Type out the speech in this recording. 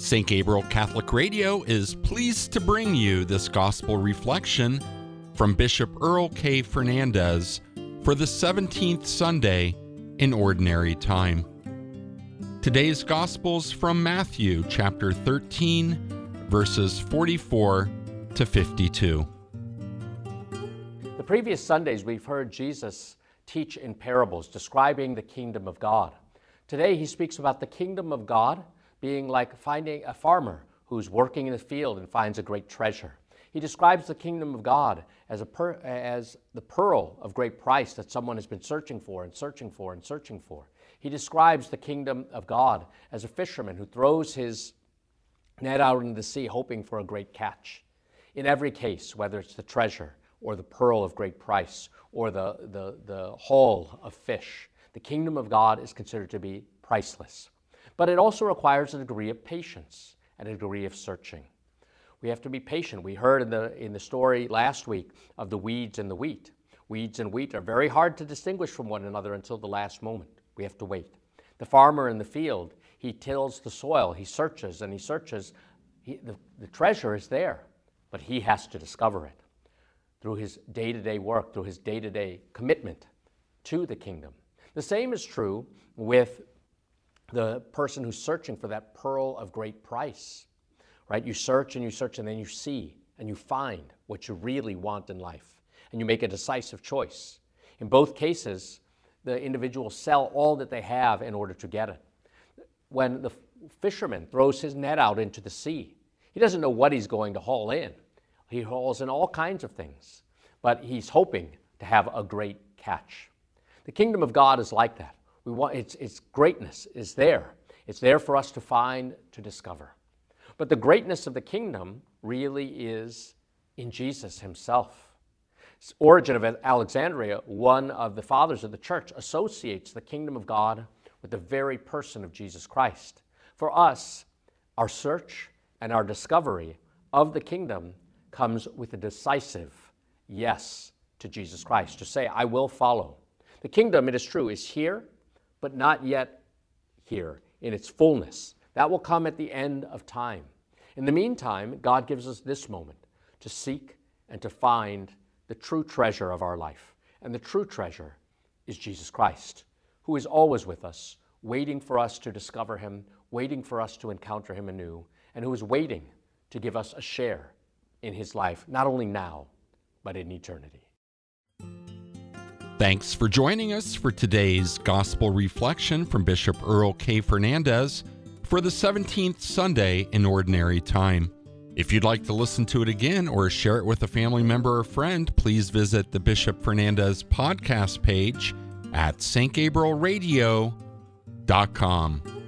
St. Gabriel Catholic Radio is pleased to bring you this gospel reflection from Bishop Earl K. Fernandes for the 17th Sunday in Ordinary Time. Today's Gospels from Matthew chapter 13, verses 44 to 52. The previous Sundays, we've heard Jesus teach in parables describing the kingdom of God. Today, he speaks about the kingdom of God being like finding a farmer who's working in the field and finds a great treasure. He describes the kingdom of God as, per, as the pearl of great price that someone has been searching for and searching for and searching for. He describes the kingdom of God as a fisherman who throws his net out into the sea hoping for a great catch. In every case, whether it's the treasure or the pearl of great price or the, the, the haul of fish, the kingdom of God is considered to be priceless. But it also requires a degree of patience and a degree of searching. We have to be patient. We heard in the, in the story last week of the weeds and the wheat. Weeds and wheat are very hard to distinguish from one another until the last moment. We have to wait. The farmer in the field, he tills the soil, he searches and he searches. He, the, the treasure is there, but he has to discover it through his day to day work, through his day to day commitment to the kingdom. The same is true with the person who's searching for that pearl of great price, right? You search and you search and then you see and you find what you really want in life and you make a decisive choice. In both cases, the individuals sell all that they have in order to get it. When the fisherman throws his net out into the sea, he doesn't know what he's going to haul in. He hauls in all kinds of things, but he's hoping to have a great catch. The kingdom of God is like that. We want, its, its greatness is there. It's there for us to find, to discover. But the greatness of the kingdom really is in Jesus himself. Origen of Alexandria, one of the fathers of the church, associates the kingdom of God with the very person of Jesus Christ. For us, our search and our discovery of the kingdom comes with a decisive yes to Jesus Christ, to say, I will follow. The kingdom, it is true, is here but not yet here in its fullness. That will come at the end of time. In the meantime, God gives us this moment to seek and to find the true treasure of our life. And the true treasure is Jesus Christ, who is always with us, waiting for us to discover him, waiting for us to encounter him anew, and who is waiting to give us a share in his life, not only now, but in eternity. Thanks for joining us for today's Gospel Reflection from Bishop Earl K. Fernandes for the 17th Sunday in Ordinary Time. If you'd like to listen to it again or share it with a family member or friend, please visit the Bishop Fernandes podcast page at stgabrielradio.com.